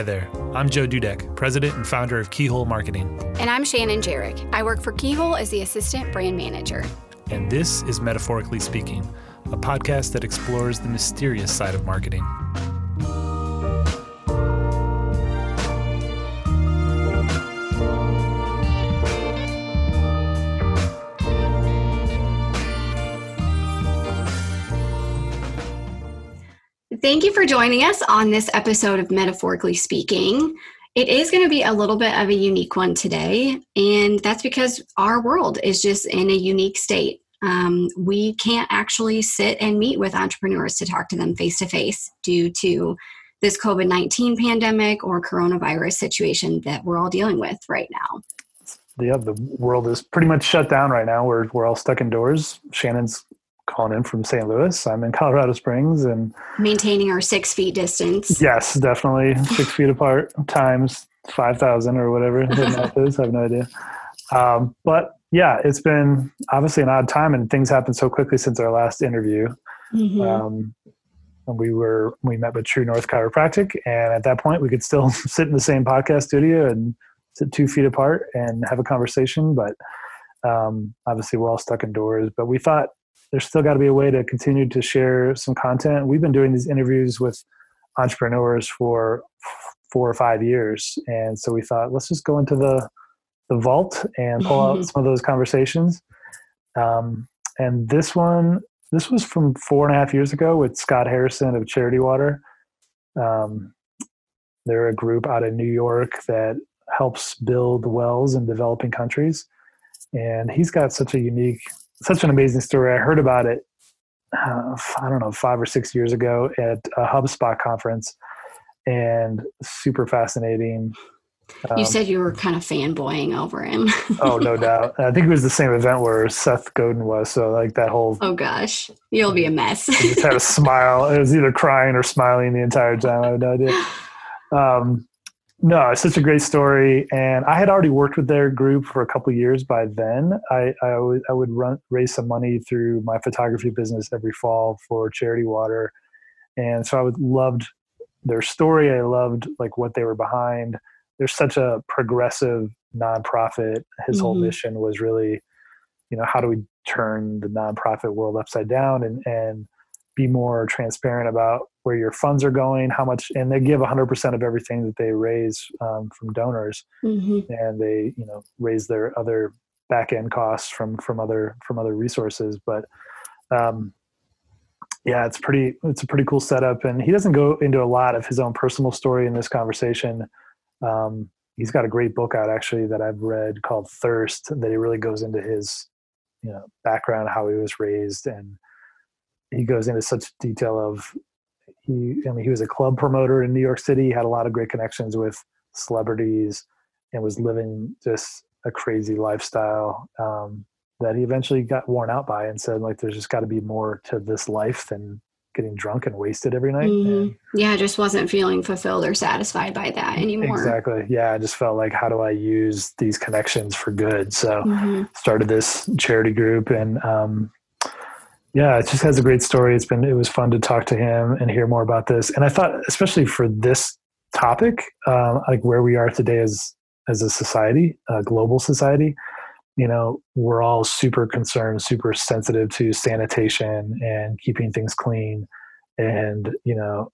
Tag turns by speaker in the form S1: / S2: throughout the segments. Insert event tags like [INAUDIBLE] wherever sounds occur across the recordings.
S1: Hi there. I'm Joe Dudek, president and founder of Keyhole Marketing.
S2: And I'm Shannon Jarek. I work for Keyhole as the assistant brand manager.
S1: And this is Metaphorically Speaking, a podcast that explores the mysterious side of marketing.
S2: Thank you for joining us on this episode of Metaphorically Speaking. It is going to be a little bit of a unique one today, and that's because our world is just in a unique state. Um, we can't actually sit and meet with entrepreneurs to talk to them face to face due to this COVID 19 pandemic or coronavirus situation that we're all dealing with right now.
S3: Yeah, the world is pretty much shut down right now. We're, we're all stuck indoors. Shannon's calling in from St. Louis. I'm in Colorado Springs and
S2: maintaining our six feet distance.
S3: Yes, definitely six [LAUGHS] feet apart times 5,000 or whatever the [LAUGHS] math is. I have no idea. Um, but yeah, it's been obviously an odd time and things happened so quickly since our last interview. Mm-hmm. Um, we were, we met with True North Chiropractic and at that point we could still [LAUGHS] sit in the same podcast studio and sit two feet apart and have a conversation. But um, obviously we're all stuck indoors, but we thought there's still got to be a way to continue to share some content. We've been doing these interviews with entrepreneurs for four or five years, and so we thought let's just go into the the vault and pull out some of those conversations. Um, and this one, this was from four and a half years ago with Scott Harrison of Charity Water. Um, they're a group out of New York that helps build wells in developing countries. And he's got such a unique such an amazing story. I heard about it, uh, I don't know, five or six years ago at a HubSpot conference, and super fascinating.
S2: Um, you said you were kind of fanboying over him.
S3: oh, no [LAUGHS] doubt. I think it was the same event where Seth Godin was. So, like that whole.
S2: Oh, gosh. You'll be a mess.
S3: just had a [LAUGHS] smile. It was either crying or smiling the entire time. I have no idea. Um, no, it's such a great story, and I had already worked with their group for a couple years by then. I I would, would run raise some money through my photography business every fall for Charity Water, and so I would loved their story. I loved like what they were behind. They're such a progressive nonprofit. His mm-hmm. whole mission was really, you know, how do we turn the nonprofit world upside down and and be more transparent about where your funds are going, how much, and they give 100% of everything that they raise um, from donors, mm-hmm. and they, you know, raise their other back end costs from from other from other resources. But um, yeah, it's pretty, it's a pretty cool setup, and he doesn't go into a lot of his own personal story in this conversation. Um, he's got a great book out actually that I've read called Thirst that he really goes into his, you know, background, how he was raised, and he goes into such detail of he I mean he was a club promoter in New York City, had a lot of great connections with celebrities and was living just a crazy lifestyle um, that he eventually got worn out by and said like there's just got to be more to this life than getting drunk and wasted every night.
S2: Mm-hmm. yeah, just wasn't feeling fulfilled or satisfied by that anymore.
S3: Exactly. Yeah, I just felt like how do I use these connections for good? So mm-hmm. started this charity group and um, yeah, it just has a great story. It's been it was fun to talk to him and hear more about this. And I thought, especially for this topic, um, like where we are today as as a society, a global society, you know, we're all super concerned, super sensitive to sanitation and keeping things clean, and you know,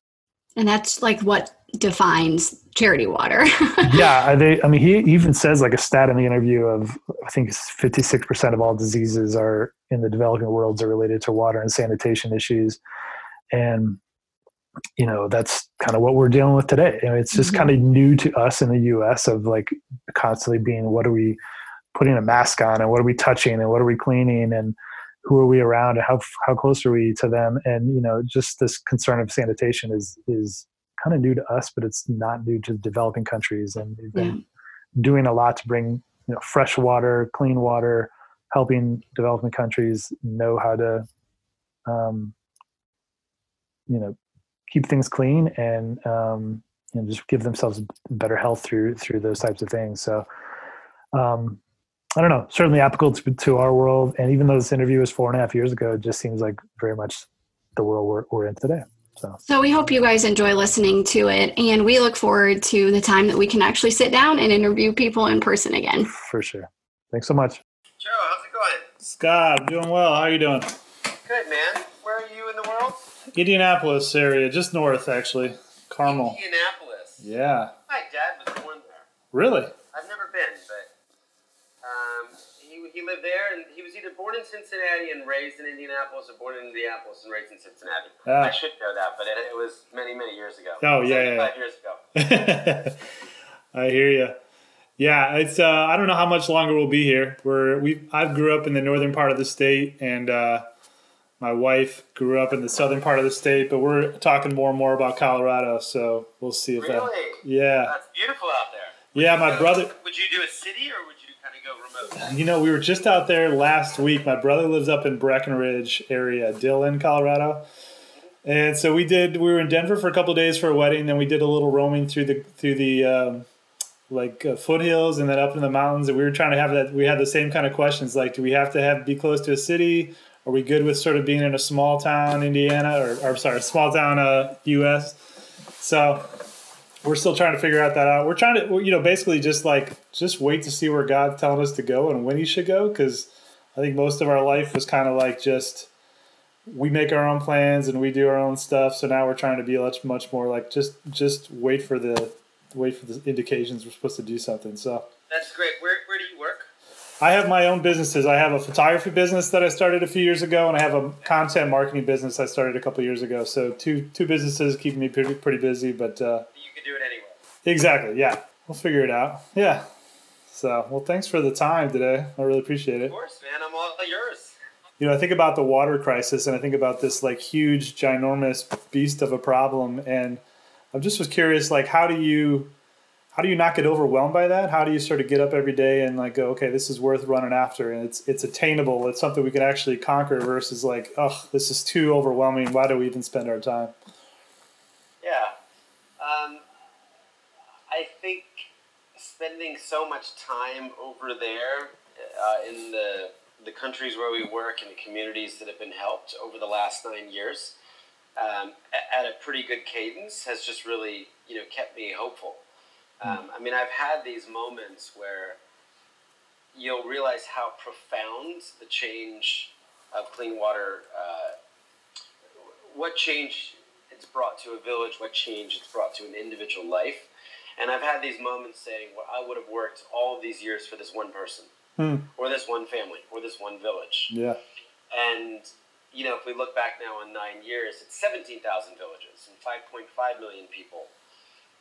S2: and that's like what defines charity water. [LAUGHS]
S3: yeah, they. I mean, he even says like a stat in the interview of I think fifty six percent of all diseases are in the developing worlds are related to water and sanitation issues, and you know that's kind of what we're dealing with today. Mean, it's just mm-hmm. kind of new to us in the U.S. of like constantly being what are we putting a mask on and what are we touching and what are we cleaning and who are we around and how how close are we to them and you know just this concern of sanitation is is kind of new to us but it's not new to developing countries and we've been yeah. doing a lot to bring you know fresh water clean water helping developing countries know how to um, you know keep things clean and um, you know, just give themselves better health through through those types of things so um, I don't know, certainly applicable to, to, our world. And even though this interview was four and a half years ago, it just seems like very much the world we're, we're in today. So,
S2: So we hope you guys enjoy listening to it, and we look forward to the time that we can actually sit down and interview people in person again.
S3: for sure. Thanks so much.
S4: Joe, how's it going?
S1: Scott, doing well. How are you doing?
S4: Good, man. Where are you in the world?
S1: Indianapolis area, just north actually. Carmel.
S4: Indianapolis.
S1: Yeah.
S4: My dad was born there.
S1: Really?
S4: I've never been, but he, he lived there, and he was either born in Cincinnati and raised in Indianapolis, or born in Indianapolis and raised in Cincinnati.
S1: Ah.
S4: I should know that, but it, it was many, many years ago.
S1: Oh, yeah, yeah,
S4: 75 years ago. [LAUGHS]
S1: I hear you. Yeah, it's. Uh, I don't know how much longer we'll be here. We're we. I grew up in the northern part of the state, and uh, my wife grew up in the southern part of the state. But we're talking more and more about Colorado, so we'll see if that.
S4: Really?
S1: Yeah,
S4: That's beautiful out there.
S1: yeah. My
S4: So,
S1: brother.
S4: Would you do a city, or would you
S1: know, we were just out there last week. My brother lives up in Breckenridge area, Dillon, Colorado. And so we did. We were in Denver for a couple days for a wedding. Then we did a little roaming through the through the um, like uh, foothills and then up in the mountains. And we were trying to have that. We had the same kind of questions like, do we have to have be close to a city? Are we good with sort of being in a small town, Indiana, or, or sorry, small town, uh, U.S. So we're still trying to figure out that out. We're trying to, you know, basically just like just wait to see where God's telling us to go and when He should go. Because I think most of our life was kind of like just we make our own plans and we do our own stuff. So now we're trying to be much much more like just just wait for the wait for the indications we're supposed to do something. So
S4: That's great. Where, where do you work?
S1: I have my own businesses. I have a photography business that I started a few years ago, and I have a content marketing business I started a couple years ago. So two two businesses keeping me pretty pretty busy, but. Uh,
S4: You can do it anywhere.
S1: Exactly. Yeah. We'll figure it out. Yeah. So, well, thanks for the time today. I really appreciate it.
S4: Of course, man. I'm all yours.
S1: You know, I think about the water crisis and I think about this like huge, ginormous beast of a problem. And I'm just was curious, like, how do you, how do you not get overwhelmed by that? How do you sort of get up every day and like go, okay, this is worth running after, and it's it's attainable. It's something we can actually conquer versus like, oh, this is too overwhelming. Why do we even spend our time?
S4: Yeah. Um, I think spending so much time over there uh, in the the countries where we work and the communities that have been helped over the last nine years um, at a pretty good cadence has just really you know kept me hopeful. Um, I mean, I've had these moments where you'll realize how profound the change of clean water, uh, what change it's brought to a village, what change it's brought to an individual life. And I've had these moments saying, well, I would have worked all of these years for this one person,
S1: Hmm.
S4: or this one family, or this one village.
S1: Yeah.
S4: And, you know, if we look back now on nine years, it's 17,000 villages and 5.5 million people.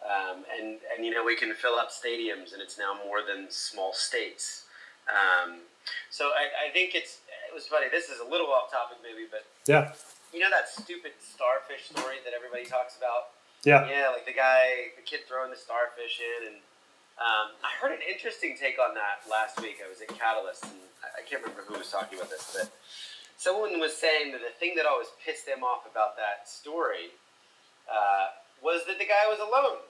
S4: Um, and, and, you know, we can fill up stadiums, and it's now more than small states. Um, so I, I think it's, it was funny. This is a little off topic, maybe, but
S1: Yeah.
S4: you know that stupid starfish story that everybody talks about?
S1: Yeah.
S4: Yeah, like the guy, the kid throwing the starfish in, and um, I heard an interesting take on that last week. I was at Catalyst, and I, I can't remember who was talking about this, but someone was saying that the thing that always pissed them off about that story uh, was that the guy was alone.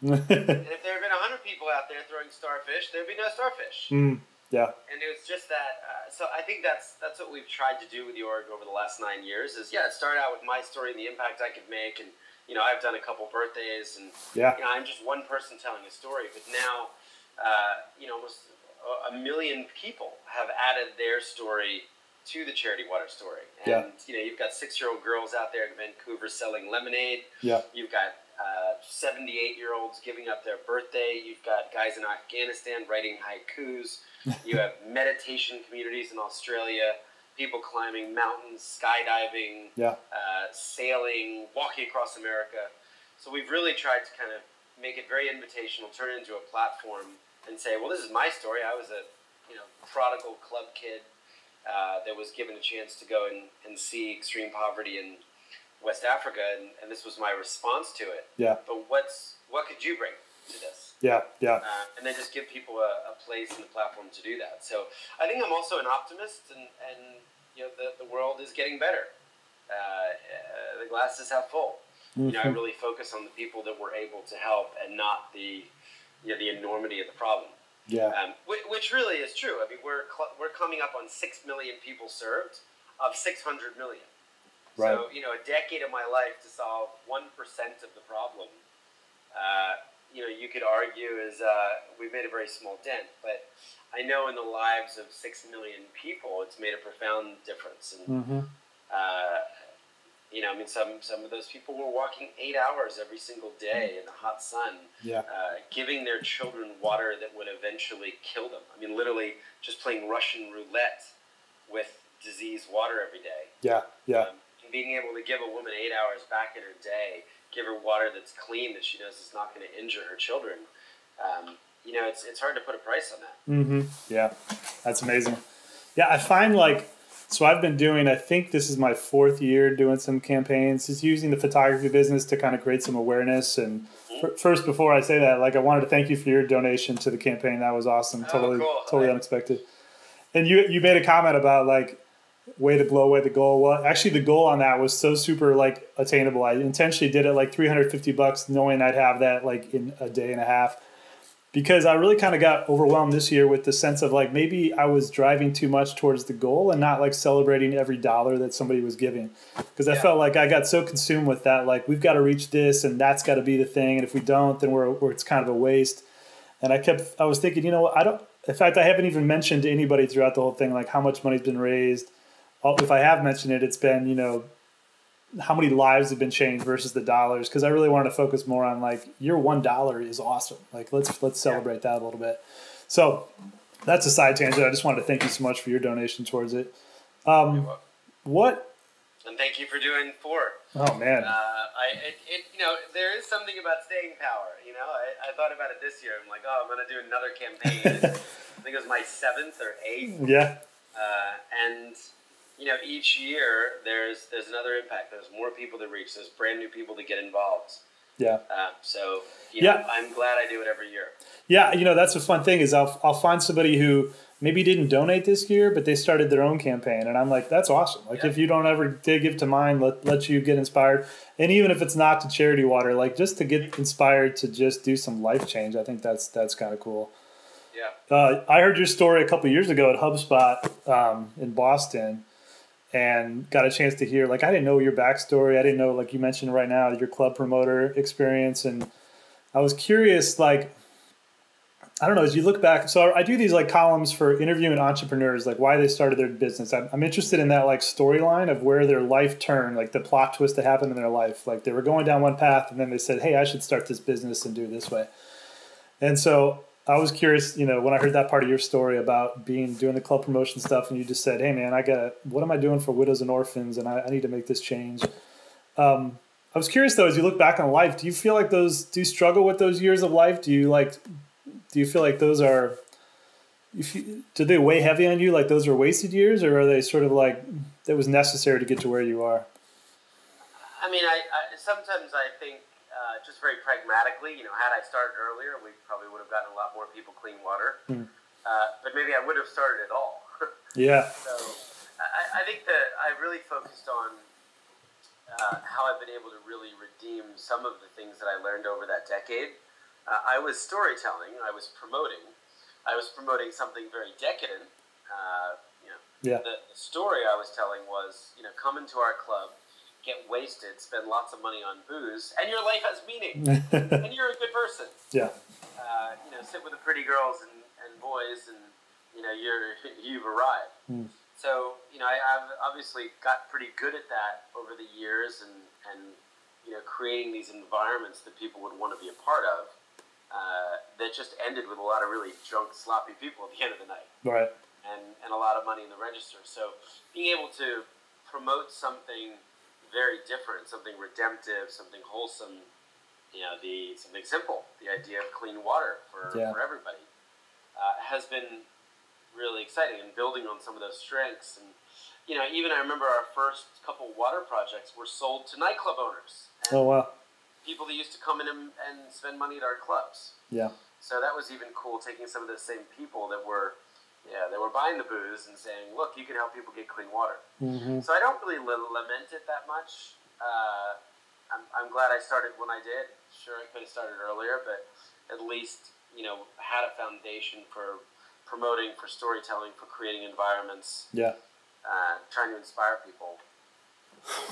S4: [LAUGHS] And if there had been hundred people out there throwing starfish, there'd be no starfish.
S1: Mm, yeah.
S4: And it was just that. Uh, so I think that's that's what we've tried to do with the org over the last nine years. Is yeah, start out with my story and the impact I could make, and you know I've done a couple birthdays, and
S1: Yeah.
S4: you know I'm just one person telling a story. But now, uh, you know, almost a- million people have added their story to the charity water story. And
S1: Yeah.
S4: you know, you've got six-year-old girls out there in Vancouver selling lemonade.
S1: Yeah.
S4: You've got uh, 78 year olds giving up their birthday. You've got guys in Afghanistan writing haikus. [LAUGHS] You have meditation communities in Australia, people climbing mountains, skydiving,
S1: Yeah.
S4: uh, sailing, walking across America. So we've really tried to kind of make it very invitational, turn it into a platform, and say, well, this is my story. I was a you know prodigal club kid uh, that was given a chance to go and, and see extreme poverty in West Africa, and, and this was my response to it.
S1: Yeah.
S4: But what's what could you bring to this?
S1: Yeah. Yeah.
S4: uh, and then just give people a, a place and a platform to do that. So I think I'm also an optimist, and, and you know the, the world is getting better. Uh, uh, the glass is half full. You know, I
S1: Mhm.
S4: really focus on the people that we're able to help, and not the you know, the enormity of the problem.
S1: Yeah.
S4: Um, which, which really is true. I mean, we're cl- we're coming up on six million people served of six hundred million.
S1: Right.
S4: So you know, a decade of my life to solve one percent of the problem. Uh, you know, you could argue is uh, we've made a very small dent, but I know in the lives of six million people, it's made a profound difference. And
S1: Mm-hmm.
S4: uh, you know, I mean, some some of those people were walking eight hours every single day in the hot sun,
S1: Yeah.
S4: uh, giving their children water that would eventually kill them. I mean, literally just playing Russian roulette with diseased water every day.
S1: Yeah. Yeah.
S4: Um, being able to give a woman eight hours back in her day, give her water that's clean that she knows is not going to injure her children. Um, you know, it's, it's hard to put a price on that.
S1: Mm-hmm. Yeah, that's amazing. Yeah, I find like so I've been doing. I think this is my fourth year doing some campaigns, just using the photography business to kind of create some awareness. And f- first, before I say that, like I wanted to thank you for your donation to the campaign. That was awesome.
S4: Oh,
S1: Totally,
S4: cool.
S1: totally unexpected. And you you made a comment about like way to blow away the goal. Well, actually, the goal on that was so super like attainable. I intentionally did it like 350 bucks, knowing I'd have that like in a day and a half because I really kind of got overwhelmed this year with the sense of like maybe I was driving too much towards the goal and not like celebrating every dollar that somebody was giving. Because I
S4: Yeah.
S1: felt like I got so consumed with that, like we've got to reach this and that's got to be the thing, and if we don't, then we're, we're it's kind of a waste. And I kept I was thinking, you know, I don't. In fact, I haven't even mentioned to anybody throughout the whole thing like how much money's been raised. Oh, If I have mentioned it, it's been you know how many lives have been changed versus the dollars because I really wanted to focus more on like your one dollar is awesome. Like let's let's celebrate that a little bit. So that's a side tangent. I just wanted to thank you so much for your donation towards it. Um, what?
S4: And thank you for doing four.
S1: Oh man,
S4: Uh, I, it, it, you know, there is something about staying power. You know, I, I thought about it this year. I'm like, oh, I'm going to do another campaign. [LAUGHS] I think it was my seventh or eighth.
S1: yeah,
S4: Uh, and you know, each year there's there's another impact. There's more people to reach. There's brand new people to get involved.
S1: yeah.
S4: Uh, so you know,
S1: Yeah.
S4: I'm glad I do it every year.
S1: Yeah, you know that's a fun thing is I'll I'll find somebody who maybe didn't donate this year, but they started their own campaign, and I'm like, that's awesome. Like
S4: Yeah.
S1: if you don't ever give to mine, let let you get inspired, and even if it's not to charity water, like just to get inspired to just do some life change, I think that's that's kind of cool.
S4: Yeah.
S1: Uh, I heard your story a couple years ago at HubSpot um, in Boston, and got a chance to hear. Like, I didn't know your backstory. I didn't know, like you mentioned right now, your club promoter experience, and I was curious. Like, I don't know. As you look back, so I do these like columns for interviewing entrepreneurs, like why they started their business. I'm, I'm interested in that like storyline of where their life turned, like the plot twist that happened in their life. Like they were going down one path, and then they said, "Hey, I should start this business and do it this way." And so I was curious, you know, when I heard that part of your story about being doing the club promotion stuff, and you just said, "Hey, man, I got what am I doing for widows and orphans, and I, I need to make this change." Um, I was curious though, as you look back on life, do you feel like those? Do you struggle with those years of life? Do you like? Do you feel like those are? If you, do they weigh heavy on you? Like those are wasted years, or are they sort of like that was necessary to get to where you are?
S4: I mean, I, I sometimes I think uh, just very pragmatically. You know, had I started earlier, we probably would have gotten a lot more people clean water.
S1: Hmm.
S4: Uh, but maybe I would have started at all. [LAUGHS]
S1: Yeah,
S4: So I, I think that I really focused on uh, how I've been able to really redeem some of the things that I learned over that decade. Uh, I was storytelling. I was promoting. I was promoting something very decadent. Uh, you know,
S1: yeah,
S4: the, the story I was telling was, you know, come into our club, get wasted, spend lots of money on booze, and your life has meaning, [LAUGHS] and you're a good person
S1: yeah,
S4: uh, you know, sit with the pretty girls and, and boys, and you know, you're [LAUGHS] you've arrived.
S1: Mm.
S4: So you know, I, I've obviously got pretty good at that over the years, and and you know, creating these environments that people would want to be a part of. Uh, that just ended with a lot of really drunk, sloppy people at the end of the night,
S1: right,
S4: and and a lot of money in the register. So being able to promote something very different, something redemptive, something wholesome, you know, the something simple, the idea of clean water for,
S1: Yeah.
S4: for everybody, uh, has been really exciting and building on some of those strengths. And you know, even I remember our first couple water projects were sold to nightclub owners and
S1: oh wow,
S4: people that used to come in and, and spend money at our clubs.
S1: yeah,
S4: So that was even cool, taking some of those same people that were, yeah, they were buying the booze and saying, "Look, you can help people get clean water."
S1: hmm
S4: So I don't really lament it that much. Uh, I'm, I'm glad I started when I did. Sure, I could have started earlier, but at least you know had a foundation for promoting, for storytelling, for creating environments,
S1: yeah.
S4: uh, trying to inspire people.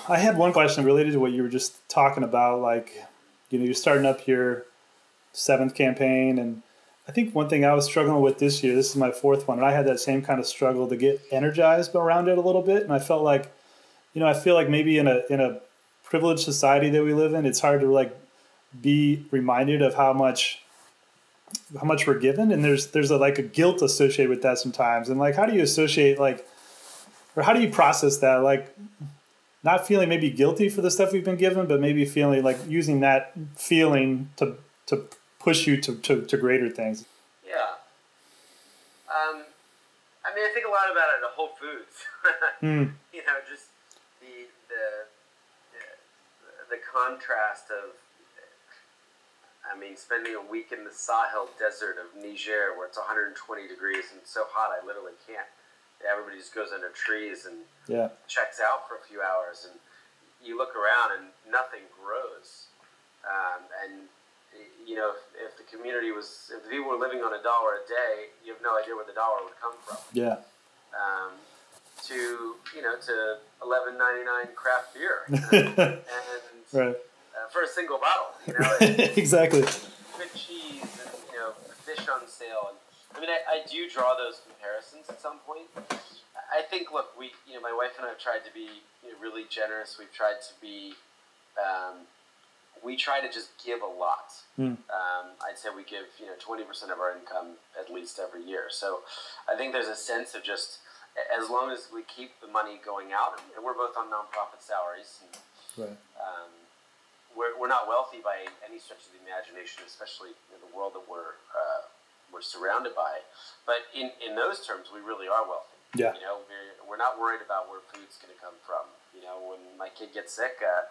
S1: I had one question related to what you were just talking about. Like, you know, you're starting up your seventh campaign, and I think one thing I was struggling with this year. This is my fourth one, and I had that same kind of struggle to get energized around it a little bit, and I felt like, you know, I feel like maybe in a in a privileged society that we live in, it's hard to like be reminded of how much how much we're given and there's there's a like a guilt associated with that sometimes and like how do you associate like or how do you process that like not feeling maybe guilty for the stuff we've been given but maybe feeling like using that feeling to to push you to, to, to greater things
S4: yeah um, i mean i think a lot about it at whole foods [LAUGHS] mm. you know just the the the contrast of I mean, spending a week in the Sahel desert of Niger where it's 120 degrees and so hot I literally can't. Everybody just goes under trees and
S1: yeah.
S4: checks out for a few hours, and you look around and nothing grows. Um, and you know, if, if, the community was, if the people were living on a dollar a day, you have no idea where the dollar would come from.
S1: Yeah.
S4: Um, to you know, to eleven ninety nine craft beer, [LAUGHS]
S1: and
S4: right for a single bottle. You know, [LAUGHS]
S1: exactly.
S4: Good cheese and you know fish on sale. And I mean, I, I do draw those comparisons at some point. I think, look, we, you know, my wife and I have tried to be you know, really generous. We've tried to be, um, we try to just give a lot. Mm. Um, I'd say we give, you know, 20% of our income at least every year. So I think there's a sense of just, as long as we keep the money going out, and we're both on nonprofit salaries. And,
S1: right.
S4: Um, we're, we're not wealthy by any stretch of the imagination, especially in the world that we're uh, we're surrounded by. But in, in those terms, we really are wealthy.
S1: Yeah.
S4: You know, we're, we're not worried about where food's going to come from. You know, when my kid gets sick, uh,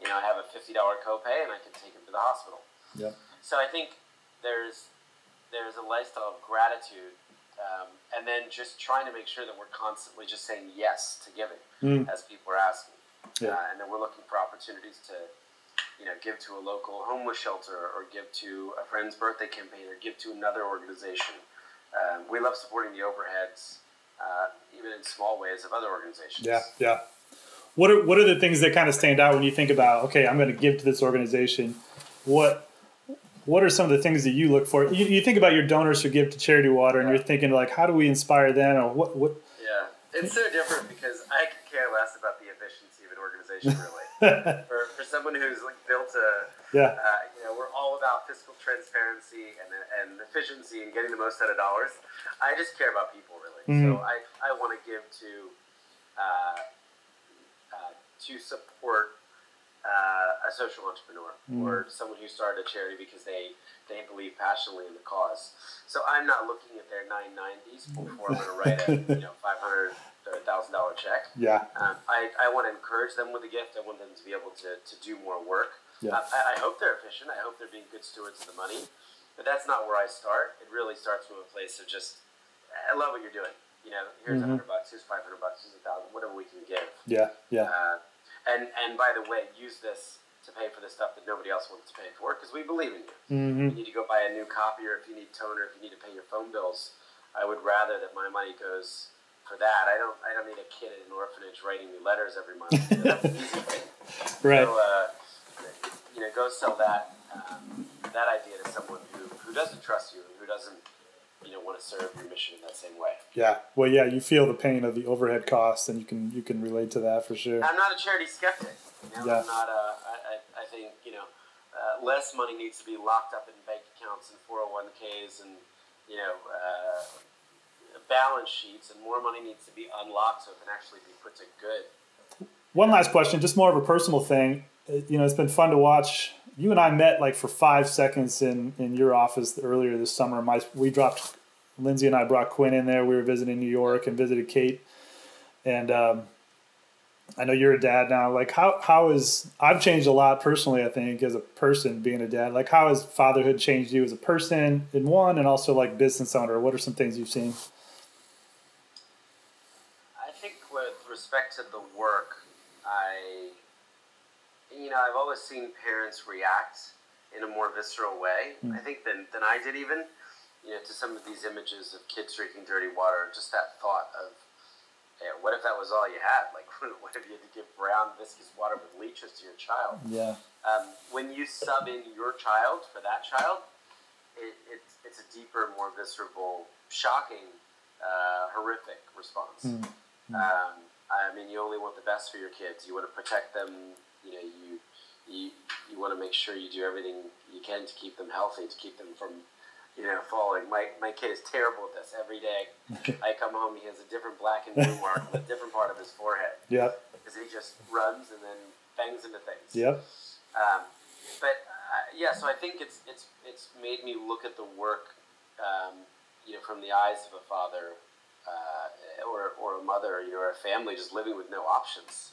S4: you know, I have a fifty dollar copay and I can take him to the hospital.
S1: Yeah.
S4: So I think there's there's a lifestyle of gratitude, um, and then just trying to make sure that we're constantly just saying yes to giving
S1: mm.
S4: as people are asking,
S1: yeah.
S4: uh, and then we're looking for opportunities to you know, give to a local homeless shelter or give to a friend's birthday campaign or give to another organization. Um, we love supporting the overheads, uh, even in small ways, of other organizations.
S1: Yeah, yeah. What are what are the things that kind of stand out when you think about okay, I'm going to give to this organization? What what are some of the things that you look for? You, you think about your donors who give to Charity Water, and yeah. you're thinking like, how do we inspire them, or what? What?
S4: Yeah, it's so different because I could care less about the efficiency of an organization, [LAUGHS] really. for, for someone who's like built a,
S1: yeah,
S4: uh, you know, we're all about fiscal transparency and, and efficiency and getting the most out of dollars. I just care about people really. Mm-hmm. So I, I want to give to, uh, uh, to support uh, a social entrepreneur mm. or someone who started a charity because they they believe passionately in the cause. So I'm not looking at their 990s before I'm going to write a you know 500 a thousand dollar check.
S1: Yeah.
S4: Um, I, I want to encourage them with a gift. I want them to be able to, to do more work.
S1: Yeah.
S4: Uh, I, I, hope they're efficient. I hope they're being good stewards of the money. But that's not where I start. It really starts from a place of just, I love what you're doing. You know, here's a mm-hmm. hundred bucks, here's five hundred bucks, here's a thousand, whatever we can give.
S1: Yeah, yeah.
S4: Uh, and and by the way, use this to pay for the stuff that nobody else wants to pay for because we believe in you.
S1: Mm-hmm.
S4: You need to go buy a new copier if you need toner, if you need to pay your phone bills. I would rather that my money goes for that. I don't I don't need a kid in an orphanage writing me letters every month. [LAUGHS]
S1: right.
S4: So, uh, you know, go sell that um, that idea to someone who, who doesn't trust you and who doesn't you know want to serve your mission in that same way.
S1: Yeah. Well, yeah, you feel the pain of the overhead costs, and you can you can relate to that for sure.
S4: I'm not a charity skeptic. You know?
S1: Yeah.
S4: I'm not a. I, I, I think you know. Uh, less money needs to be locked up in bank accounts and 401ks and you know uh, balance sheets, and more money needs to be unlocked so it can actually be put to good.
S1: One last question, just more of a personal thing. You know, it's been fun to watch. You and I met like for five seconds in, in your office earlier this summer. My we dropped Lindsay and I brought Quinn in there. We were visiting New York and visited Kate, and um, I know you're a dad now. Like how how is I've changed a lot personally. I think as a person being a dad. Like how has fatherhood changed you as a person in one, and also like business owner? What are some things you've seen?
S4: I think with respect to the work, you know, I've always seen parents react in a more visceral way, mm. I think, than, than I did even, you know, to some of these images of kids drinking dirty water, just that thought of, yeah, what if that was all you had? Like, [LAUGHS] what if you had to give brown viscous water with leeches to your child?
S1: Yeah.
S4: Um, when you sub in your child for that child, it, it's it's a deeper, more visceral, shocking, uh, horrific response.
S1: Mm.
S4: Um, I mean, you only want the best for your kids. You want to protect them. You know, you you you want to make sure you do everything you can to keep them healthy, to keep them from you know, falling. My, my kid is terrible at this. Every day [LAUGHS] I come home, he has a different black and blue mark on a different part of his forehead.
S1: Yep.
S4: Because he just runs and then bangs into things.
S1: Yep.
S4: Um, but uh, yeah, so I think it's it's it's made me look at the work, um, you know, from the eyes of a father uh, or or a mother, you know, or a family just living with no options,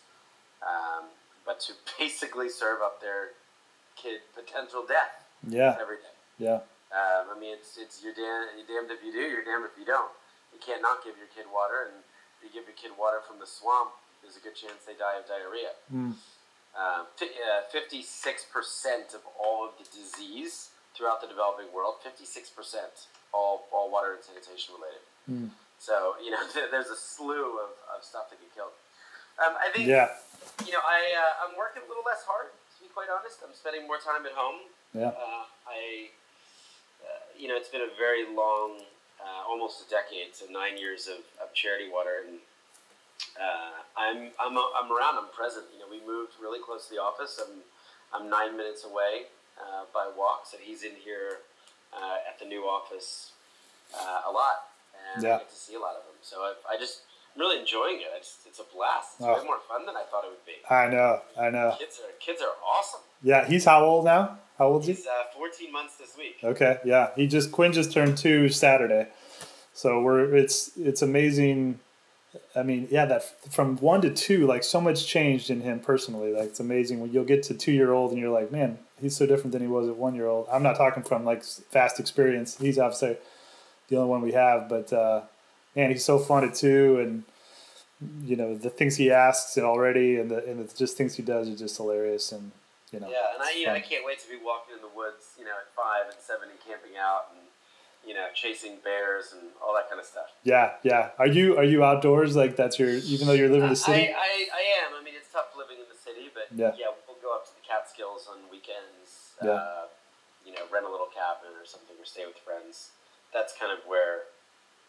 S4: um, but to [LAUGHS] basically serve up their kid potential death.
S1: Yeah.
S4: Every day.
S1: Yeah.
S4: Um, I mean, it's it's you're damned, you're damned if you do, you're damned if you don't. You can't not give your kid water, and if you give your kid water from the swamp, there's a good chance they die of diarrhea.
S1: Mm.
S4: Um, fifty-six percent of all of the disease throughout the developing world, fifty-six percent all all water and sanitation related.
S1: Mm.
S4: So you know, [LAUGHS] there's a slew of, of stuff that get killed. Um, I think
S1: Yeah.
S4: You know I uh, I'm working a little less hard to be quite honest. I'm spending more time at home.
S1: Yeah.
S4: Uh, I uh, you know, it's been a very long, uh, almost a decade, so nine years of, of charity water, and uh, I'm I'm I'm around. I'm present. You know, we moved really close to the office. I'm I'm nine minutes away uh, by walk, so he's in here uh, at the new office uh, a lot, and
S1: Yeah.
S4: I get to see a lot of him. So I, I just really enjoying it. It's, it's a blast. It's
S1: Oh.
S4: way more fun than I thought it would be.
S1: I know. I know.
S4: Kids are kids are awesome.
S1: Yeah. He's how old now? How old is he?
S4: He's uh, 14 months this week.
S1: Okay, yeah. He just Quinn just turned two Saturday, so we're it's it's amazing. I mean, yeah, that from one to two, like so much changed in him personally. Like it's amazing when you'll get to two year old and you're like, man, he's so different than he was at one year old. I'm not talking from like fast experience. He's obviously the only one we have, but uh, man, he's so fun at two, and you know the things he asks and already, and the and the just things he does are just hilarious, and you know.
S4: Yeah, and I, you know, I can't wait to be walking in the woods, you know, at five and seven and camping out and, you know, chasing bears and all that kind of stuff.
S1: Yeah, yeah. Are you are you outdoors? Like that's your even though you're living in the city.
S4: I, I, I am. I mean, it's tough living in the city, but
S1: Yeah.
S4: yeah, we'll go up to the Catskills on weekends.
S1: Yeah.
S4: Uh, you know, rent a little cabin or something, or stay with friends. That's kind of where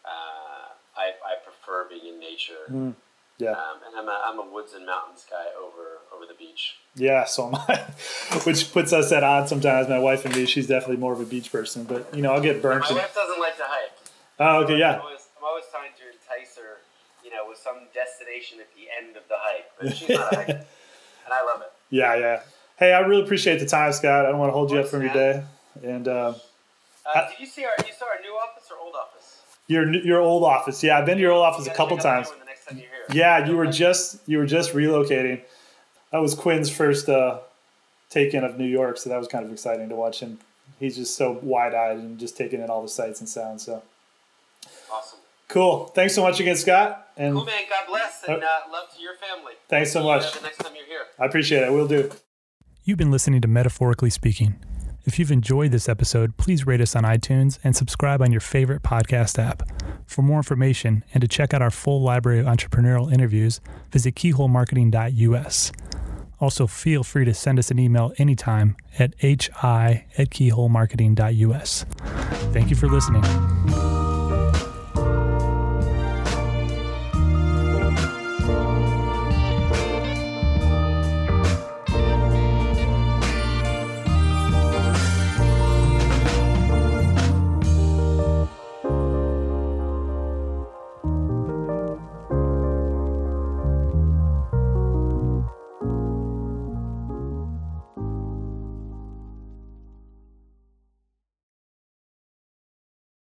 S4: uh, I, I prefer being in nature.
S1: Mm, yeah,
S4: Um, and I'm a, I'm a woods and mountains guy over over the beach.
S1: yeah. So am I, [LAUGHS] which puts us at odds sometimes. My wife and me. She's definitely more of a beach person, but you know I'll get burnt.
S4: My
S1: and-
S4: wife doesn't like to hike.
S1: oh, okay,
S4: I'm
S1: yeah,
S4: always, I'm always trying to entice her, you know, with some destination at the end of the hike. But she's not a hiker, [LAUGHS] and I love it.
S1: yeah, yeah. Hey, I really appreciate the time, Scott. I don't want to hold you up from your day. And uh,
S4: Uh, did you see our you saw our new office or old office?
S1: Your your old office. Yeah, I've been to your old office
S4: You
S1: a couple times.
S4: the new one The next time you're here.
S1: Yeah, you were just you were just relocating. That was Quinn's first uh, take in of New York, so that was kind of exciting to watch him. He's just so wide eyed and just taking in all the sights and sounds. So
S4: Awesome.
S1: cool. Thanks so much again, Scott. And
S4: Cool, man. God bless, and uh, love to your family.
S1: Thanks so
S4: See you,
S1: much.
S4: The next time you're here.
S1: I appreciate it. We'll do.
S5: You've been listening to Metaphorically Speaking. If you've enjoyed this episode, please rate us on iTunes and subscribe on your favorite podcast app. For more information and to check out our full library of entrepreneurial interviews, visit keyholemarketing.us. Also, feel free to send us an email anytime at hi at keyholemarketing.us. Thank you for listening.